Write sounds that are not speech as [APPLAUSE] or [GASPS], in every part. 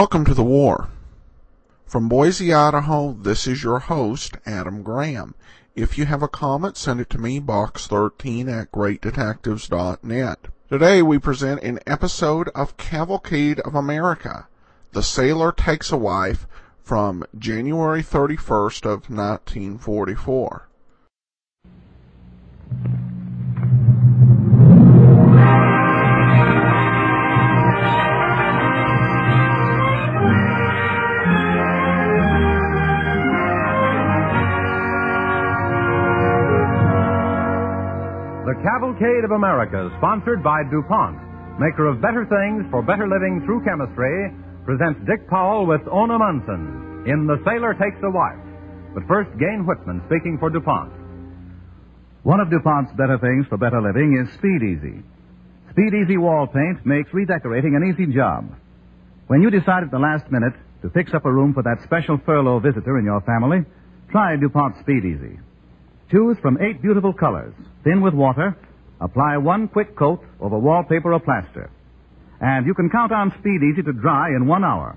Welcome to the war. From Boise, Idaho, this is your host, Adam Graham. If you have a comment, send it to me, box13 at greatdetectives.net. Today we present an episode of Cavalcade of America. The Sailor Takes a Wife from January 31st of 1944. Cavalcade of America, sponsored by DuPont, maker of better things for better living through chemistry, presents Dick Powell with Ona Munson in The Sailor Takes a Wife. But first, Gayne Whitman speaking for DuPont. One of DuPont's better things for better living is Speed Easy. Speed Easy wall paint makes redecorating an easy job. When you decide at the last minute to fix up a room for that special furlough visitor in your family, try DuPont Speed Easy. Choose from eight beautiful colors, thin with water. Apply one quick coat over wallpaper or plaster. And you can count on Speed Easy to dry in one hour.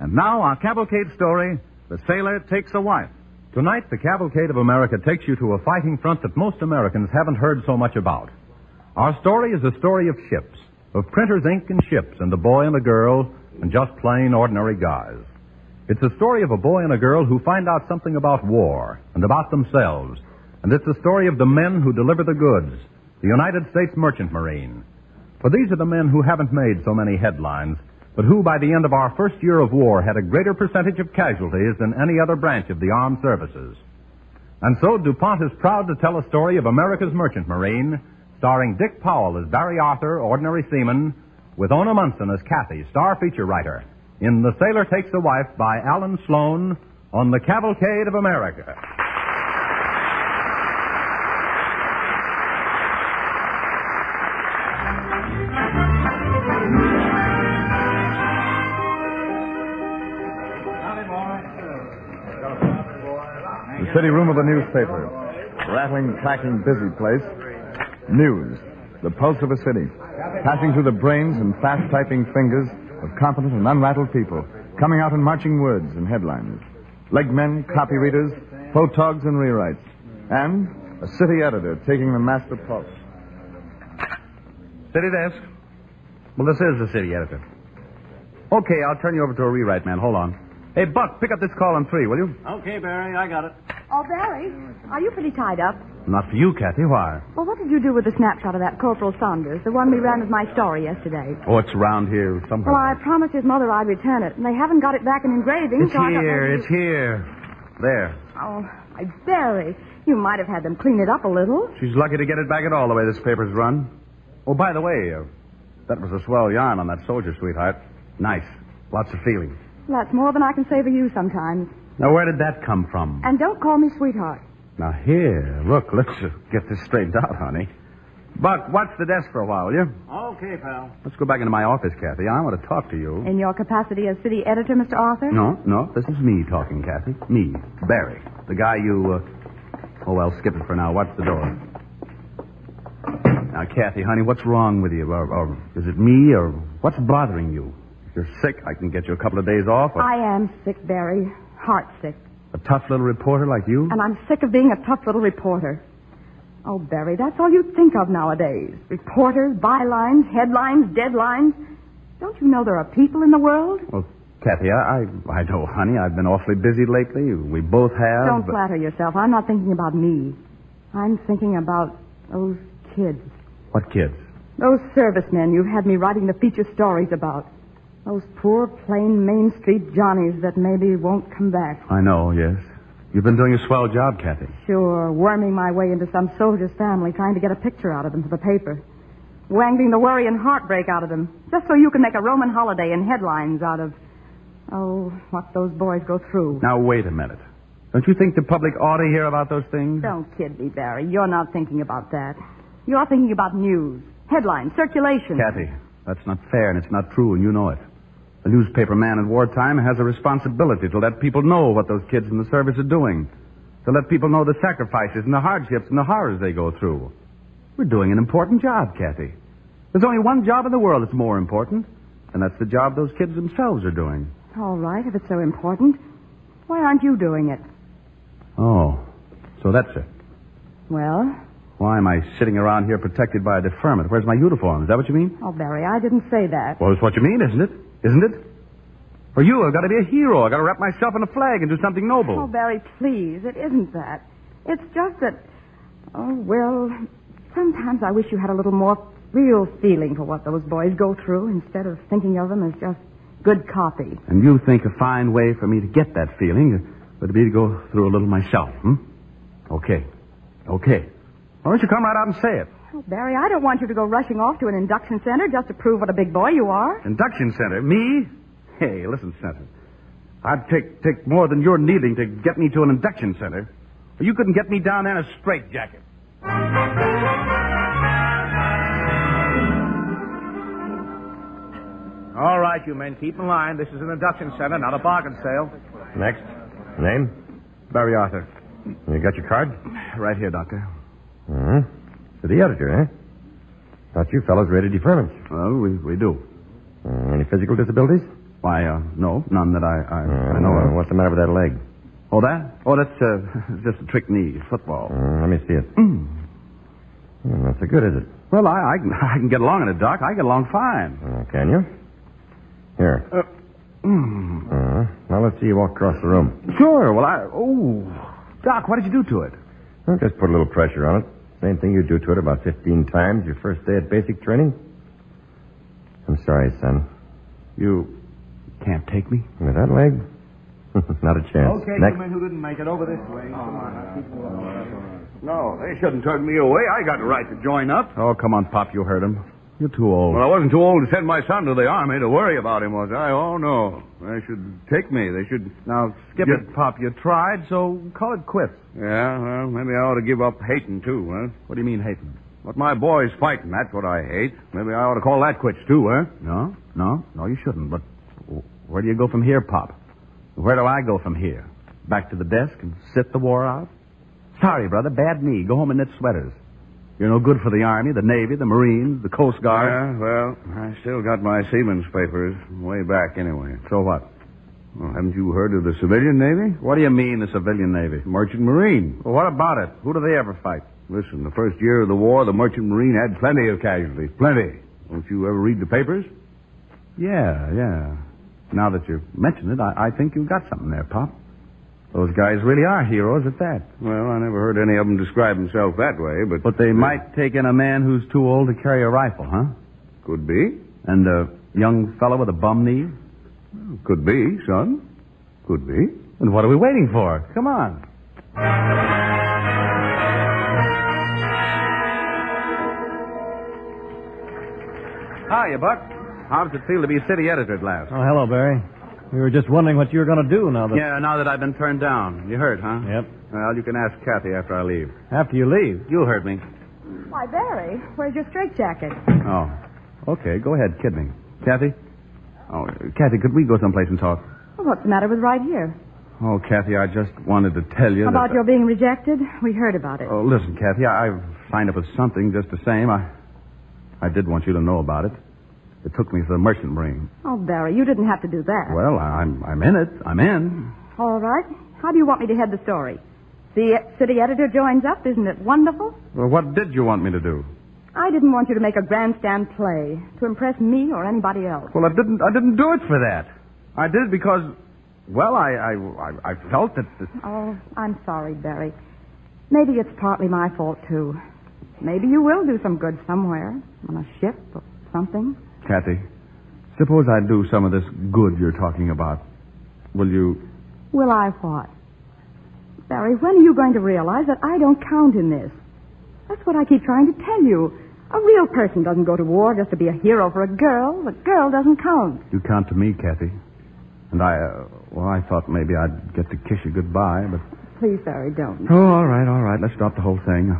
And now our cavalcade story, The Sailor Takes a Wife. Tonight, the Cavalcade of America takes you to a fighting front that most Americans haven't heard so much about. Our story is a story of ships, of printers' ink and ships, and a boy and a girl, and just plain ordinary guys. It's a story of a boy and a girl who find out something about war and about themselves. And it's the story of the men who deliver the goods, the United States Merchant Marine. For these are the men who haven't made so many headlines, but who by the end of our first year of war had a greater percentage of casualties than any other branch of the armed services. And so DuPont is proud to tell a story of America's Merchant Marine, starring Dick Powell as Barry Arthur, ordinary seaman, with Ona Munson as Kathy, star feature writer, in The Sailor Takes a Wife by Allan Sloane on the Cavalcade of America. City room of a newspaper. Rattling, clacking, busy place. News. The pulse of a city. Passing through the brains and fast typing fingers of competent and unrattled people. Coming out in marching words and headlines. Legmen, copy readers, photogs and rewrites. And a city editor taking the master pulse. City desk. Well, this is the city editor. Okay, I'll turn you over to a rewrite man. Hold on. Hey, Buck, pick up this call on three, will you? Okay, Barry, I got it. Oh, Barry, are you pretty tied up? Not for you, Kathy. Why? Well, what did you do with the snapshot of that Corporal Saunders, the one we ran as my story yesterday? Oh, it's around here somewhere. Well, I promised his mother I'd return it, and they haven't got it back in engraving, It's so here. It's here. There. Oh, my Barry, you might have had them clean it up a little. She's lucky to get it back at all the way this paper's run. Oh, by the way, uh, that was a swell yarn on that soldier, sweetheart. Nice. Lots of feeling. That's more than I can say for you sometimes. Now, where did that come from? And don't call me sweetheart. Now, here. Look, let's uh, get this straightened out, honey. Buck, watch the desk for a while, will you? Okay, pal. Let's go back into my office, Kathy. I want to talk to you. In your capacity as city editor, Mr. Arthur? No, no, this is me talking, Kathy. Me, Barry. The guy you, uh... Oh, well, skip it for now. Watch the door. Now, Kathy, honey, what's wrong with you? Or, or is it me, or what's bothering you? If you're sick, I can get you a couple of days off. Or I am sick, Barry. Heart sick. a tough little reporter like you? And I'm sick of being a tough little reporter. Oh, Barry, that's all you think of nowadays. Reporters, bylines, headlines, deadlines. Don't you know there are people in the world? Well, Kathy, I, I, I know, honey. I've been awfully busy lately. We both have. Don't but- flatter yourself. I'm not thinking about me. I'm thinking about those kids. What kids? Those servicemen you've had me writing the feature stories about. Those poor, plain Main Street Johnnies that maybe won't come back. I know, yes. You've been doing a swell job, Kathy. Sure, worming my way into some soldier's family, trying to get a picture out of them for the paper. Wangling the worry and heartbreak out of them, just so you can make a Roman holiday and headlines out of, oh, what those boys go through. Now, wait a minute. Don't you think the public ought to hear about those things? Don't kid me, Barry. You're not thinking about that. You're thinking about news, headlines, circulation. Kathy, that's not fair and it's not true, and you know it. The newspaper man in wartime has a responsibility to let people know what those kids in the service are doing, to let people know the sacrifices and the hardships and the horrors they go through. We're doing an important job, Kathy. There's only one job in the world that's more important, And that's the job those kids themselves are doing. All right, if it's so important. Why aren't you doing it? Oh, so that's it. Well, Why am I sitting around here protected by a deferment? Where's my uniform? Is that what you mean? oh, Barry, I didn't say that. Well, it's what you mean, isn't it? Isn't it? For you, I've got to be a hero. I've got to wrap myself in a flag and do something noble. Oh, Barry, please, it isn't that. It's just that. Oh, well, sometimes I wish you had a little more real feeling for what those boys go through instead of thinking of them as just good copy. And you think a fine way for me to get that feeling would be to go through a little myself, hmm? Okay. Okay. Why don't you come right out and say it? Oh, Barry, I don't want you to go rushing off to an induction center just to prove what a big boy you are. Induction center? Me? Hey, listen, Senator. I'd take take more than you're needing to get me to an induction center. You couldn't get me down there in a straitjacket. All right, you men, keep in line. This is an induction center, not a bargain sale. Next. Name? Barry Arthur. You got your card? Right here, Doctor. Uh-huh. To the editor, eh? Thought you fellows rated deferments. Well, we, we do. Uh, any physical disabilities? Why, uh, no, none that I, I, Uh, I know of. What's the matter with that leg? Oh, that? Oh, that's uh, [LAUGHS] just a trick knee, football. Uh, let me see it. Mm. Not so good, is it? Well, I, I, can, [LAUGHS] I can get along in it, Doc. I get along fine. Uh, can you? Here. Mm. Uh, now let's see you walk across the room. Sure. Well, I. Oh, Doc, what did you do to it? Well, just put a little pressure on it. Same thing you do to it about 15 times your first day at basic training. I'm sorry, son. You can't take me. With that leg? [LAUGHS] not a chance. Okay, Next. you men who didn't make it, over this way. Oh, no, they shouldn't turn me away. I got the right to join up. Oh, come on, Pop. You heard him. You're too old. Well, I wasn't too old to send my son to the army to worry about him, was I? Oh, no. They should take me. They should. now, skip Yeah. it, Pop. You tried, so call it quits. Yeah, well, maybe I ought to give up hating, too, huh? What do you mean, hating? What my boy's fighting, that's what I hate. Maybe I ought to call that quits, too, huh? No, no, no, you shouldn't. But where do you go from here, Pop? Where do I go from here? Back to the desk and sit the war out? Sorry, brother, bad knee. Go home and knit sweaters. You're no good for the Army, the Navy, the Marines, the Coast Guard. Yeah, well, I still got my seaman's papers way back anyway. So what? Well, haven't you heard of the civilian Navy? What do you mean, the civilian Navy? Merchant Marine. Well, what about it? Who do they ever fight? Listen, the first year of the war, the Merchant Marine had plenty of casualties. Plenty. Don't you ever read the papers? Yeah, yeah. Now that you mention it, I, I think you've got something there, Pop. Those guys really are heroes at that. Well, I never heard any of them describe themselves that way, but. But they might take in a man who's too old to carry a rifle, huh? Could be. And a young fellow with a bum knee? Could be, son. Could be. And what are we waiting for? Come on. Hiya, Buck. How does it feel to be city editor at last? Oh, hello, Barry. We were just wondering what you were going to do now that. Yeah, now that I've been turned down. You heard, huh? Yep. Well, you can ask Kathy after I leave. After you leave. You heard me. Why, Barry, where's your straitjacket? Oh. Okay, go ahead, kid me. Kathy? Oh, Kathy, could we go someplace and talk? Well, what's the matter with right here? Oh, Kathy, I just wanted to tell you About that... your being rejected? We heard about it. Oh, listen, Kathy, I, I've signed up with something just the same. I, I did want you to know about it. It took me to the merchant marine. Oh, Barry, you didn't have to do that. Well, I'm, I'm in it. I'm in. All right. How do you want me to head the story? The city editor joins up. Isn't it wonderful? Well, what did you want me to do? I didn't want you to make a grandstand play to impress me or anybody else. Well, I didn't. I didn't do it for that. I did it because, well, I, I, I, I felt that. that Oh, I'm sorry, Barry. Maybe it's partly my fault, too. Maybe you will do some good somewhere, on a ship or something. Kathy, suppose I do some of this good you're talking about. Will you? Will I what? Barry, when are you going to realize that I don't count in this? That's what I keep trying to tell you. A real person doesn't go to war just to be a hero for a girl. A girl doesn't count. You count to me, Kathy. And I, uh, well, I thought maybe I'd get to kiss you goodbye, but. Please, Barry, don't. Oh, all right, all right. Let's drop the whole thing.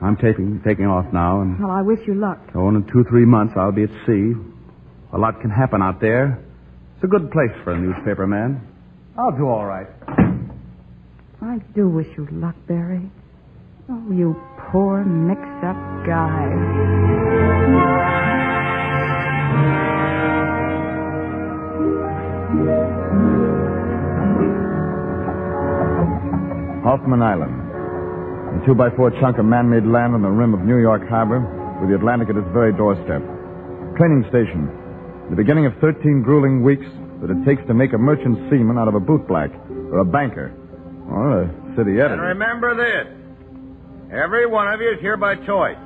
I'm taking taking off now, and Well, I wish you luck. oh, and in two three months I'll be at sea. A lot can happen out there. It's a good place for a newspaper man. I'll do all right. I do wish you luck, Barry. Oh, you poor mix-up guy. Hoffman Island. A two by four chunk of man-made land on the rim of New York Harbor, with the Atlantic at its very doorstep. Training station. The beginning of 13 grueling weeks that it takes to make a merchant seaman out of a bootblack, or a banker, or a city editor. And remember this. Every one of you is here by choice.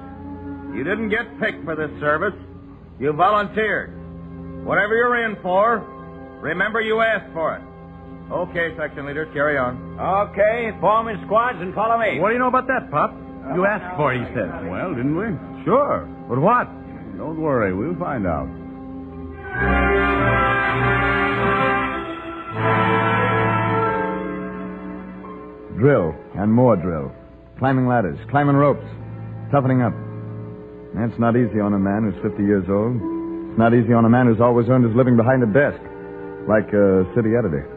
You didn't get picked for this service. You volunteered. Whatever you're in for, remember you asked for it. Okay, section leaders, carry on. Okay, form in squads and follow me. What do you know about that, Pop? You uh, asked for it, he said. Uh, well, didn't we? Sure. But what? Don't worry, we'll find out. Drill, and more drill. Climbing ladders, climbing ropes, toughening up. That's not easy on a man who's 50 years old. It's not easy on a man who's always earned his living behind a desk, like a city editor.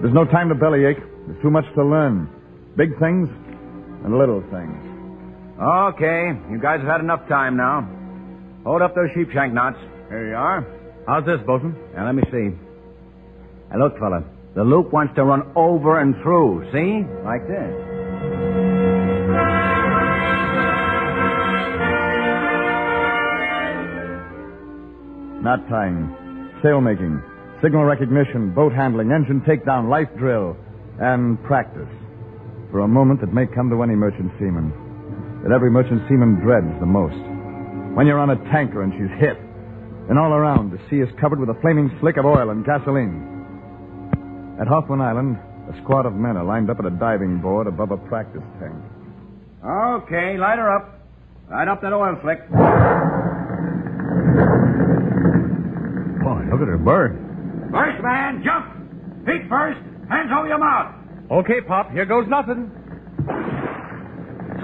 There's no time to bellyache. There's too much to learn. Big things and little things. Okay, you guys have had enough time now. Hold up those sheepshank knots. Here you are. How's this, Bosun? Now, let me see. Now, look, fella. The loop wants to run over and through. See? Like this. Knot tying, sail making, signal recognition, boat handling, engine takedown, life drill, and practice. For a moment that may come to any merchant seaman. That every merchant seaman dreads the most. When you're on a tanker and she's hit. And all around, the sea is covered with a flaming slick of oil and gasoline. At Hoffman Island, a squad of men are lined up at a diving board above a practice tank. Okay, light her up. Light up that oil slick. Boy, look at her burn. Man, jump. Feet first. Hands over your mouth. Okay, Pop, here goes nothing.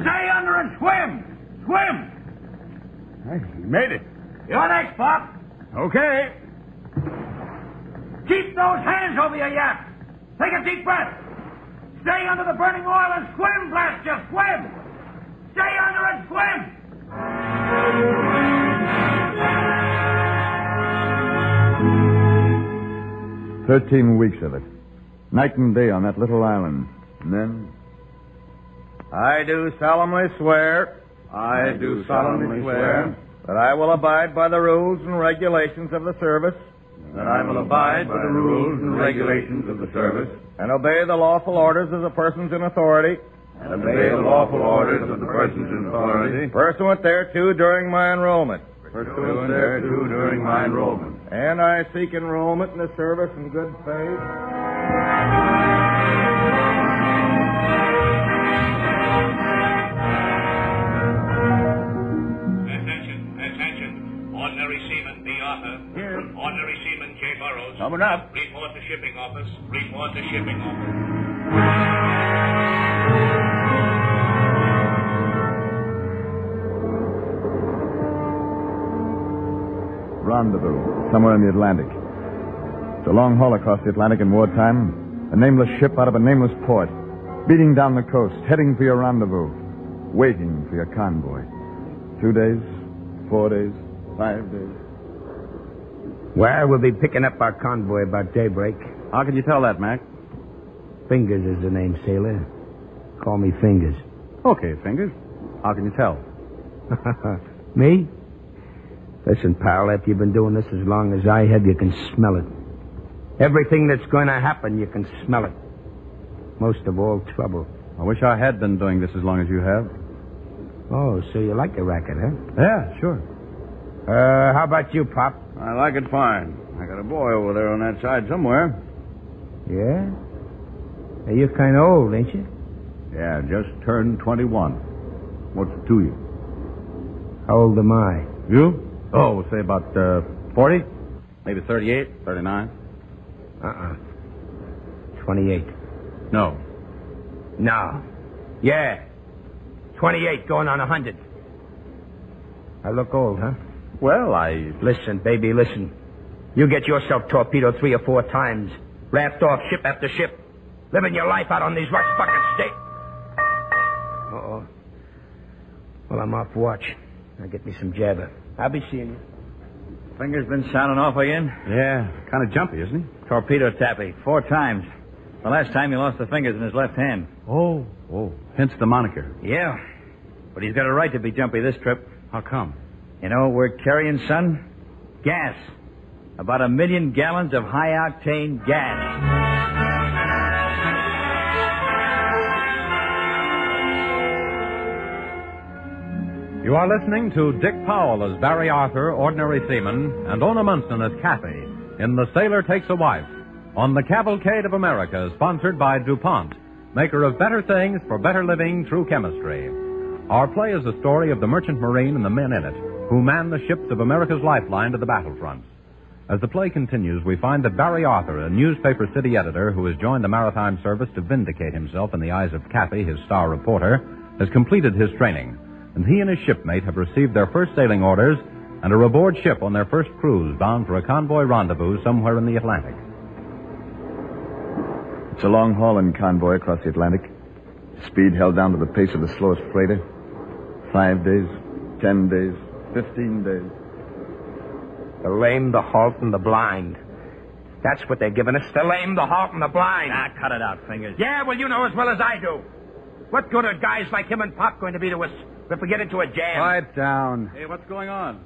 Stay under and swim. Swim. Hey, you made it. You're next, Pop. Okay. Keep those hands over your yap. Take a deep breath. Stay under the burning oil and swim, blast you. Swim. Stay under and swim. Thirteen weeks of it. Night and day on that little island. And then I do solemnly swear. I do solemnly swear. That I will abide by the rules and regulations of the service. That I will abide by the rules and regulations of the service. And obey the lawful orders of the persons in authority. And obey the lawful orders of the persons in authority. Pursuant thereto during my enrollment. Pursuant thereto during my enrollment. And I seek enrollment in the service in good faith. Attention, attention. Ordinary Seaman B. Arthur. Here. Ordinary Seaman J. Burrows. Coming up. Report to shipping office. Report to shipping office. Rendezvous somewhere in the Atlantic. It's a long haul across the Atlantic in wartime. A nameless ship out of a nameless port, beating down the coast, heading for your rendezvous, waiting for your convoy. Two days, four days, five days. Well, we'll be picking up our convoy about daybreak. How can you tell that, Mac? Fingers is the name, sailor. Call me Fingers. Okay, Fingers. How can you tell? [LAUGHS] Me? Listen, pal, after you've been doing this as long as I have, you can smell it. Everything that's going to happen, you can smell it. Most of all, trouble. I wish I had been doing this as long as you have. Oh, so you like the racket, huh? Yeah, sure. Uh, how about you, Pop? I like it fine. I got a boy over there on that side somewhere. Yeah? Hey, you're kind of old, ain't you? Yeah, just turned 21. What's it to you? How old am I? You? Oh, say about uh, 40? Maybe 38, 39? Uh-uh. 28. No. No. Yeah. 28 going on a 100. I look old, huh? Well, I. Listen, baby, listen. You get yourself torpedoed three or four times, raft off ship after ship, living your life out on these rust bucket states. Uh-oh. Well, I'm off watch. Now get me some jabber. I'll be seeing you. Finger's been sounding off again? Yeah, kind of jumpy, isn't he? Torpedo tappy, four times. The last time he lost the fingers in his left hand. Oh, oh. Hence the moniker. Yeah. But he's got a right to be jumpy this trip. How come? You know we're carrying, son? Gas. About a million gallons of high octane gas. You are listening to Dick Powell as Barry Arthur, ordinary seaman, and Ona Munson as Kathy in The Sailor Takes a Wife on the Cavalcade of America, sponsored by DuPont, maker of better things for better living through chemistry. Our play is the story of the merchant marine and the men in it who man the ships of America's lifeline to the battlefront. As the play continues, we find that Barry Arthur, a newspaper city editor who has joined the Maritime Service to vindicate himself in the eyes of Kathy, his star reporter, has completed his training, and he and his shipmate have received their first sailing orders and are aboard ship on their first cruise bound for a convoy rendezvous somewhere in the Atlantic. It's a long haul hauling convoy across the Atlantic. Speed held down to the pace of the slowest freighter. Five days, ten days, fifteen days. The lame, the halt, and the blind. That's what they're giving us. The lame, the halt, and the blind. Ah, cut it out, Fingers. Yeah, well, you know as well as I do. What good are guys like him and Pop going to be to us if we get into a jam? Quiet down. Hey, what's going on?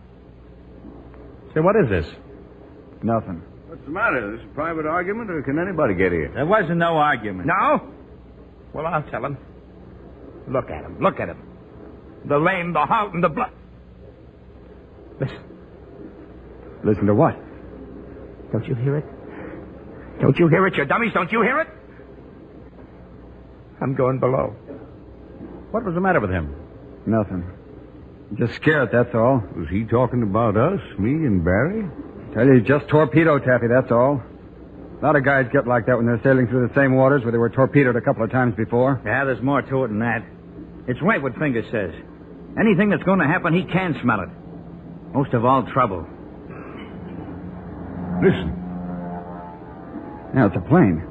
Say, what is this? Nothing. What's the matter? Is this a private argument, or can anybody get here? There wasn't no argument. No? Well, I'll tell him. Look at him. Look at him. The lame, the halt, and the blind. Listen. Listen to what? Don't you hear it? Don't you hear it, you dummies? Don't you hear it? I'm going below. What was the matter with him? Nothing. Just scared, that's all. Was he talking about us, me and Barry? Tell you, just torpedo taffy, that's all. A lot of guys get like that when they're sailing through the same waters where they were torpedoed a couple of times before. Yeah, there's more to it than that. It's right what Fingers says. Anything that's going to happen, he can smell it. Most of all, trouble. Listen. Now, it's a plane.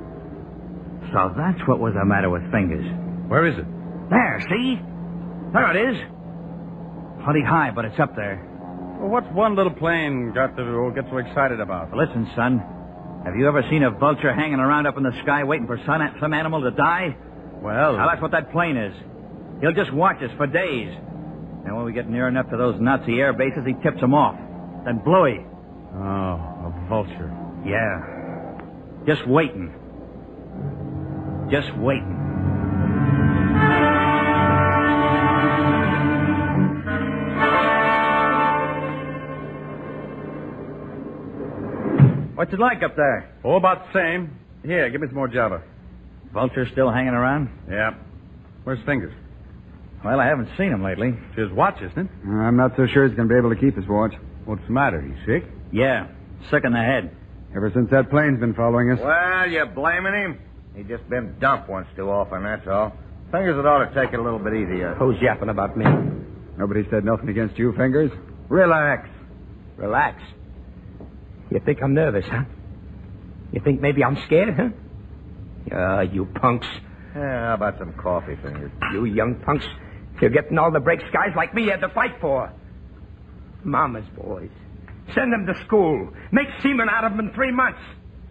So that's what was the matter with Fingers. Where is it? There, see? There it is. Plenty high, but it's up there. Well, what's one little plane got to get so excited about? Listen, son. Have you ever seen a vulture hanging around up in the sky waiting for some, some animal to die? Well, Now, that's what that plane is. He'll just watch us for days. And when we get near enough to those Nazi air bases, he tips them off. Then Bluey. oh, a vulture. Yeah. Just waiting. Just waiting. What's it like up there? Oh, about the same. Here, give me some more Java. Vulture still hanging around? Yeah. Where's Fingers? Well, I haven't seen him lately. It's his watch, isn't it? Uh, I'm not so sure he's going to be able to keep his watch. What's the matter? He's sick? Yeah, sick in the head. Ever since that plane's been following us. Well, you blaming him? He just been dumped once too often, that's all. Fingers it ought to take it a little bit easier. Who's yapping about me? Nobody said nothing against you, Fingers. Relax. Relax. You think I'm nervous, huh? You think maybe I'm scared, huh? Ah, you punks. Yeah, how about some coffee, Fingers? You young punks. You're getting all the breaks guys like me had to fight for. Mama's boys. Send them to school. Make seamen out of them in three months.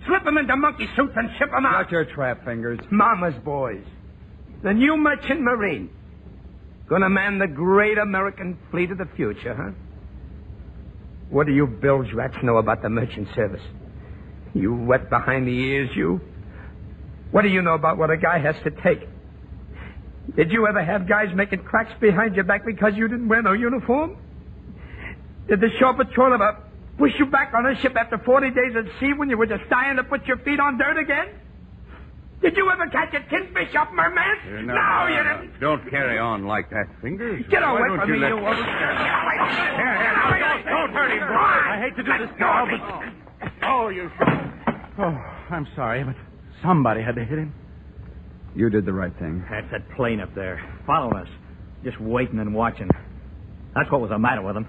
Slip them into monkey suits and ship them out. Got your trap, Fingers. Mama's boys. The new merchant marine. Gonna man the great American fleet of the future, huh? What do you bilge rats know about the merchant service? You wet behind the ears, you? What do you know about what a guy has to take? Did you ever have guys making cracks behind your back because you didn't wear no uniform? Did the shore patrol ever push you back on a ship after 40 days at sea when you were just dying to put your feet on dirt again? Did you ever catch a kingfish off merman? Uh, no, no, you no, didn't. Don't carry on like that, Fingers. Get Why away don't from you me, let- you over... Here, here, don't, don't hurt him, boy. I hate to do this now, but... Oh, you... Oh, I'm sorry, but somebody had to hit him. You did the right thing. That's that plane up there, following us, just waiting and watching. That's what was the matter with him.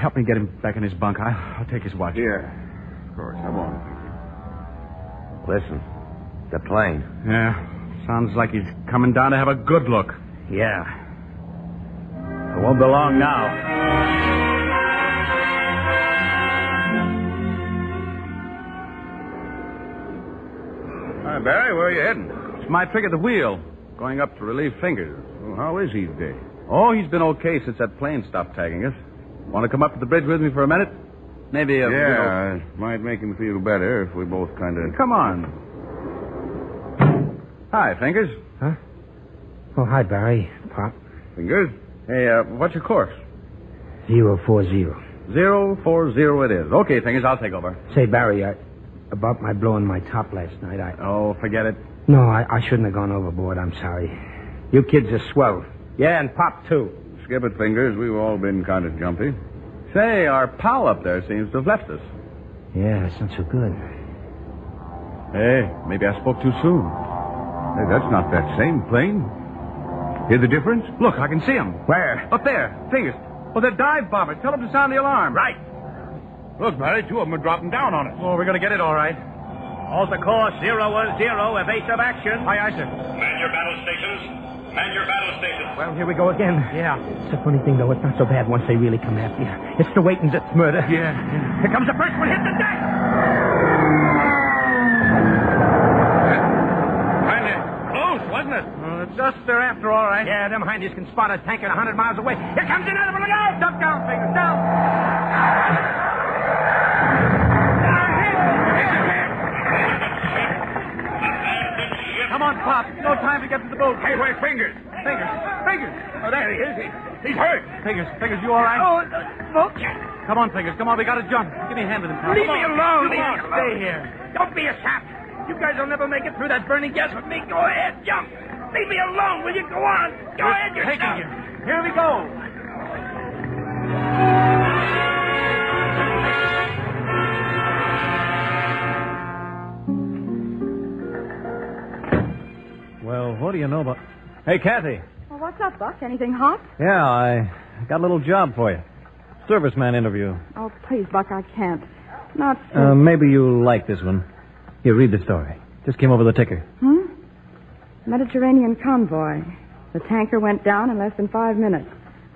Help me get him back in his bunk. I'll, I'll take his watch. Here. Of course, I won't. Listen, the plane. Yeah. Sounds like he's coming down to have a good look. Yeah. It won't be long now. Hi, Barry, where are you heading? It's my trick at the wheel, going up to relieve fingers. Well, how is he today? Oh, he's been okay since that plane stopped tagging us. Want to come up to the bridge with me for a minute? Maybe a yeah, it might make him feel better if we both kind of. Come on. Hi, Fingers. Huh? Oh, hi, Barry. Pop. Fingers. Hey, uh, what's your course? Zero four zero. Zero four zero it is. Okay, Fingers, I'll take over. Say, Barry, I, about my blowing my top last night, I... Oh, forget it. No, I, I shouldn't have gone overboard. I'm sorry. You kids are swell. Yeah, and Pop, too. Skip it, Fingers. We've all been kind of jumpy. Say, our pal up there seems to have left us. Yeah, that's not so good. Hey, maybe I spoke too soon. Hey, that's not that same plane. Hear the difference? Look, I can see them. Where? Up there. Fingers. Oh, they're dive bombers. Tell them to sound the alarm. Right. Look, Barry, two of them are dropping down on us. Oh, we're going to get it all right. Alter course, zero one zero, evasive action. Aye, aye, sir. Man your battle stations. Man your battle stations. Well, here we go again. Yeah. It's a funny thing, though. It's not so bad once they really come after you. It's the waiting that's murder. Yeah. Here comes the first one. Hit the deck. Kinda close, wasn't it? Uh, it's us they're after, all right. Yeah, them hindies can spot a tanker a hundred miles away. Here comes another one. Look out! Duck down, Fingers, down. Come on, Pop. No time to get to the boat. Hey, where's Fingers? Fingers. Fingers. Oh, there he is. He, he's hurt. Fingers. Fingers, you all right? Oh, uh, look. Come on, Fingers. Come on, we gotta jump. Give me a hand with him, Pop. Leave me on. alone. Come on, stay here. Don't be a sap. You guys will never make it through that burning gas with me. Go ahead, jump. Leave me alone, will you? Go on. Go ahead yourself. Taking you. Here we go. Well, what do you know about. Hey, Kathy. Well, what's up, Buck? Anything hot? Yeah, I got a little job for you. Serviceman interview. Oh, please, Buck, I can't. Not. Uh, maybe you'll like this one. Here, read the story. Just came over the ticker. Hmm? Mediterranean convoy. The tanker went down in less than five minutes.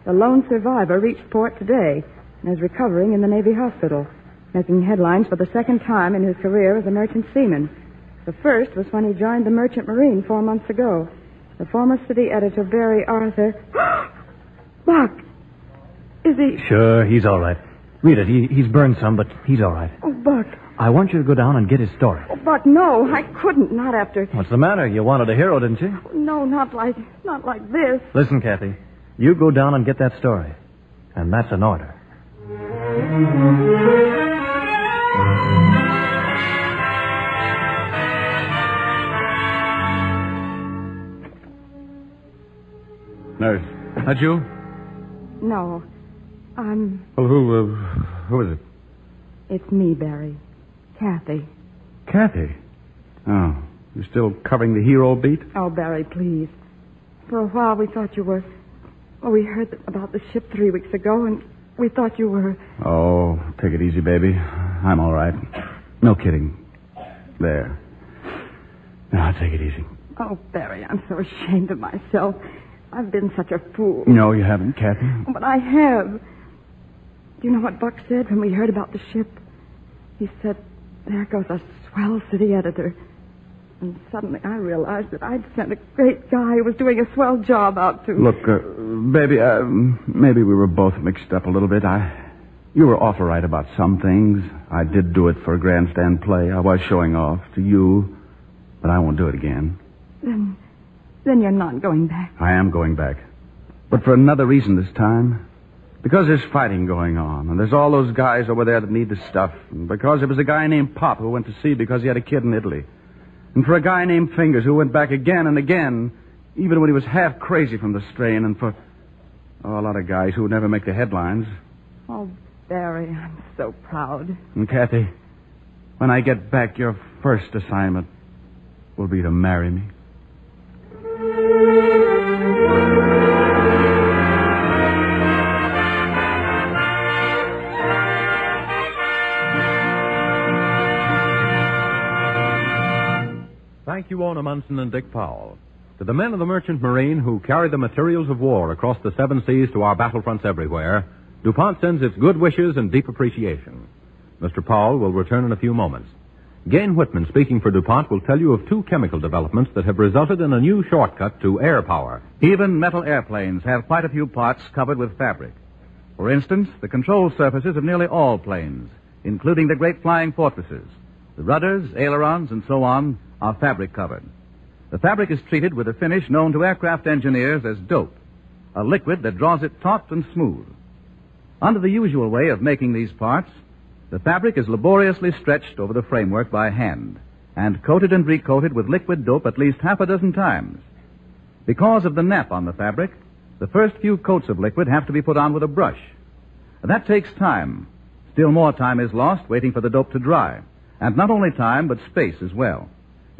The lone survivor reached port today and is recovering in the Navy hospital, making headlines for the second time in his career as a merchant seaman. The first was when he joined the Merchant Marine four months ago. The former city editor, Barry Arthur. [GASPS] Buck! Is he. Sure, he's all right. Read it. He, he's burned some, but he's all right. Oh, Buck. I want you to go down and get his story. Oh, Buck, no, I couldn't. Not after. What's the matter? You wanted a hero, didn't you? No, not like. Not like this. Listen, Kathy. You go down and get that story. And that's an order. Nurse. That you? No. I'm. Well, who, uh, who is it? It's me, Barry. Kathy. Kathy. Oh, you're still covering the hero beat? Oh, Barry, please. For a while we thought you were. Well, we heard about the ship three weeks ago, and we thought you were. Oh, take it easy, baby. I'm all right. No kidding. There. Now, take it easy. Oh, Barry, I'm so ashamed of myself. I've been such a fool. No, you haven't, Kathy. But I have. Do you know what Buck said when we heard about the ship? He said, There goes a swell city editor. And suddenly I realized that I'd sent a great guy who was doing a swell job out to. Look, uh, baby, uh, maybe we were both mixed up a little bit. I, you were awful right about some things. I did do it for a grandstand play. I was showing off to you, but I won't do it again. Then, then you're not going back. I am going back, but for another reason this time. Because there's fighting going on, and there's all those guys over there that need the stuff. And because there was a guy named Pop who went to sea because he had a kid in Italy. And for a guy named Fingers who went back again and again, even when he was half crazy from the strain, and for oh, a lot of guys who would never make the headlines. Oh, Barry, I'm so proud. And Kathy, when I get back, your first assignment will be to marry me. You, Ona Munson and Dick Powell. To the men of the Merchant Marine who carry the materials of war across the seven seas to our battlefronts everywhere, DuPont sends its good wishes and deep appreciation. Mr. Powell will return in a few moments. Gayne Whitman, speaking for DuPont, will tell you of two chemical developments that have resulted in a new shortcut to air power. Even metal airplanes have quite a few parts covered with fabric. For instance, the control surfaces of nearly all planes, including the great flying fortresses, the rudders, ailerons, and so on, are fabric covered. The fabric is treated with a finish known to aircraft engineers as dope, a liquid that draws it taut and smooth. Under the usual way of making these parts, the fabric is laboriously stretched over the framework by hand and coated and recoated with liquid dope at least half a dozen times. Because of the nap on the fabric, the first few coats of liquid have to be put on with a brush. That takes time. Still more time is lost waiting for the dope to dry. And not only time, but space as well.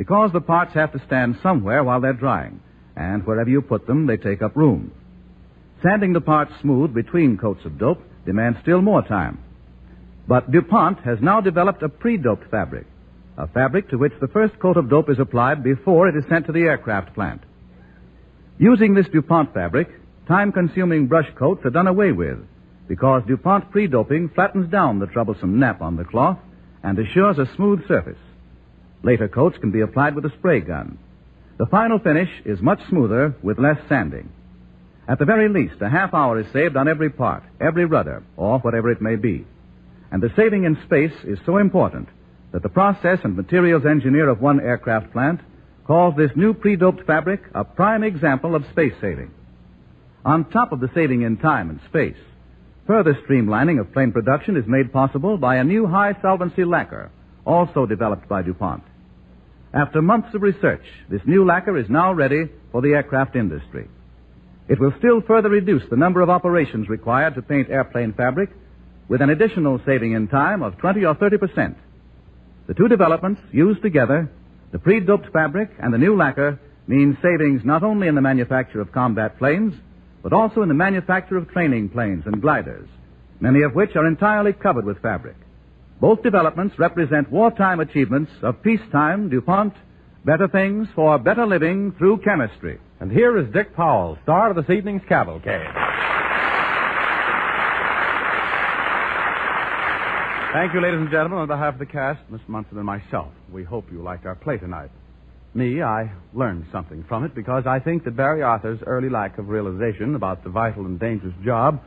Because the parts have to stand somewhere while they're drying. And wherever you put them, they take up room. Sanding the parts smooth between coats of dope demands still more time. But DuPont has now developed a pre-doped fabric, a fabric to which the first coat of dope is applied before it is sent to the aircraft plant. Using this DuPont fabric, time-consuming brush coats are done away with because DuPont pre-doping flattens down the troublesome nap on the cloth and assures a smooth surface. Later coats can be applied with a spray gun. The final finish is much smoother with less sanding. At the very least, a half hour is saved on every part, every rudder, or whatever it may be. And the saving in space is so important that the process and materials engineer of one aircraft plant calls this new pre-doped fabric a prime example of space saving. On top of the saving in time and space, further streamlining of plane production is made possible by a new high solvency lacquer, also developed by DuPont. After months of research, this new lacquer is now ready for the aircraft industry. It will still further reduce the number of operations required to paint airplane fabric with an additional saving in time of 20 or 30 percent. The two developments, used together, the pre-doped fabric and the new lacquer, mean savings not only in the manufacture of combat planes, but also in the manufacture of training planes and gliders, many of which are entirely covered with fabric. Both developments represent wartime achievements of peacetime DuPont, better things for better living through chemistry. And here is Dick Powell, star of this evening's cavalcade. Thank you, ladies and gentlemen, on behalf of the cast, Miss Munson and myself. We hope you liked our play tonight. Me, I learned something from it because I think that Barry Arthur's early lack of realization about the vital and dangerous job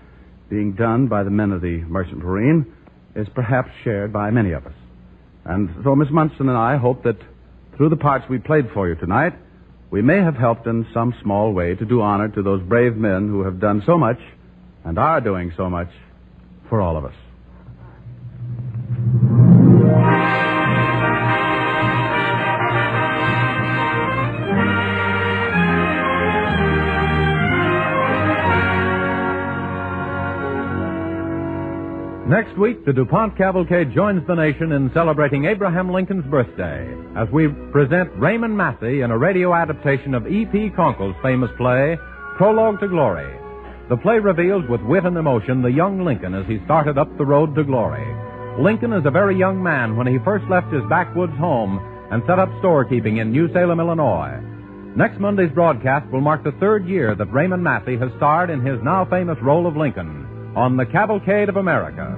being done by the men of the Merchant Marine is perhaps shared by many of us. And so Miss Munson and I hope that through the parts we played for you tonight, we may have helped in some small way to do honor to those brave men who have done so much and are doing so much for all of us. Next week, the DuPont Cavalcade joins the nation in celebrating Abraham Lincoln's birthday as we present Raymond Massey in a radio adaptation of E.P. Conkle's famous play, Prologue to Glory. The play reveals with wit and emotion the young Lincoln as he started up the road to glory. Lincoln is a very young man when he first left his backwoods home and set up storekeeping in New Salem, Illinois. Next Monday's broadcast will mark the third year that Raymond Massey has starred in his now famous role of Lincoln on the Cavalcade of America.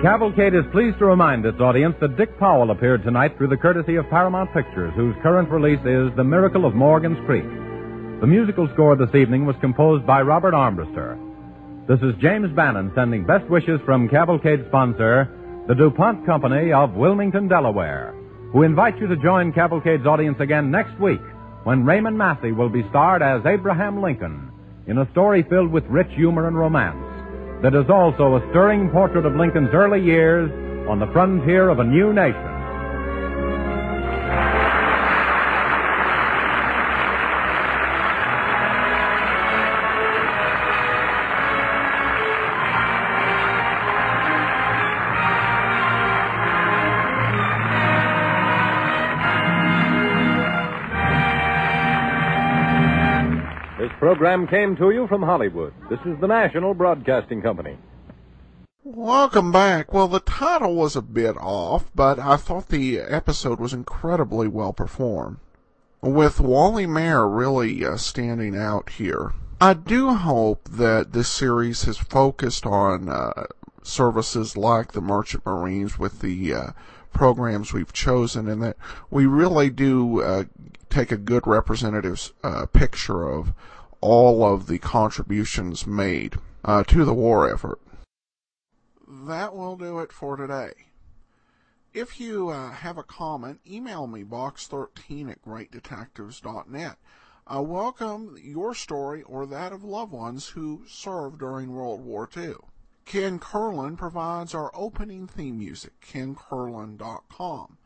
Cavalcade is pleased to remind its audience that Dick Powell appeared tonight through the courtesy of Paramount Pictures, whose current release is The Miracle of Morgan's Creek. The musical score this evening was composed by Robert Armbruster. This is James Bannon sending best wishes from Cavalcade sponsor, the DuPont Company of Wilmington, Delaware, who invite you to join Cavalcade's audience again next week when Raymond Massey will be starred as Abraham Lincoln in a story filled with rich humor and romance that is also a stirring portrait of Lincoln's early years on the frontier of a new nation. Program came to you from Hollywood. This is the National Broadcasting Company. Welcome back. Well, the title was a bit off, but I thought the episode was incredibly well performed. With Wally Mayer really uh, standing out here. I do hope that this series has focused on uh, services like the Merchant Marines with the uh, programs we've chosen, and that we really do uh, take a good representative uh, picture of all of the contributions made uh, to the war effort. That will do it for today. If you uh, have a comment, email me box13 at greatdetectives.net. I welcome your story or that of loved ones who served during World War II. Ken Curlin provides our opening theme music, kencurlin.com.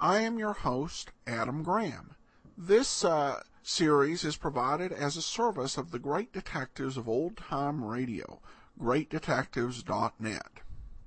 I am your host, Adam Graham. This uh, series is provided as a service of the great detectives of old time radio, greatdetectives.net.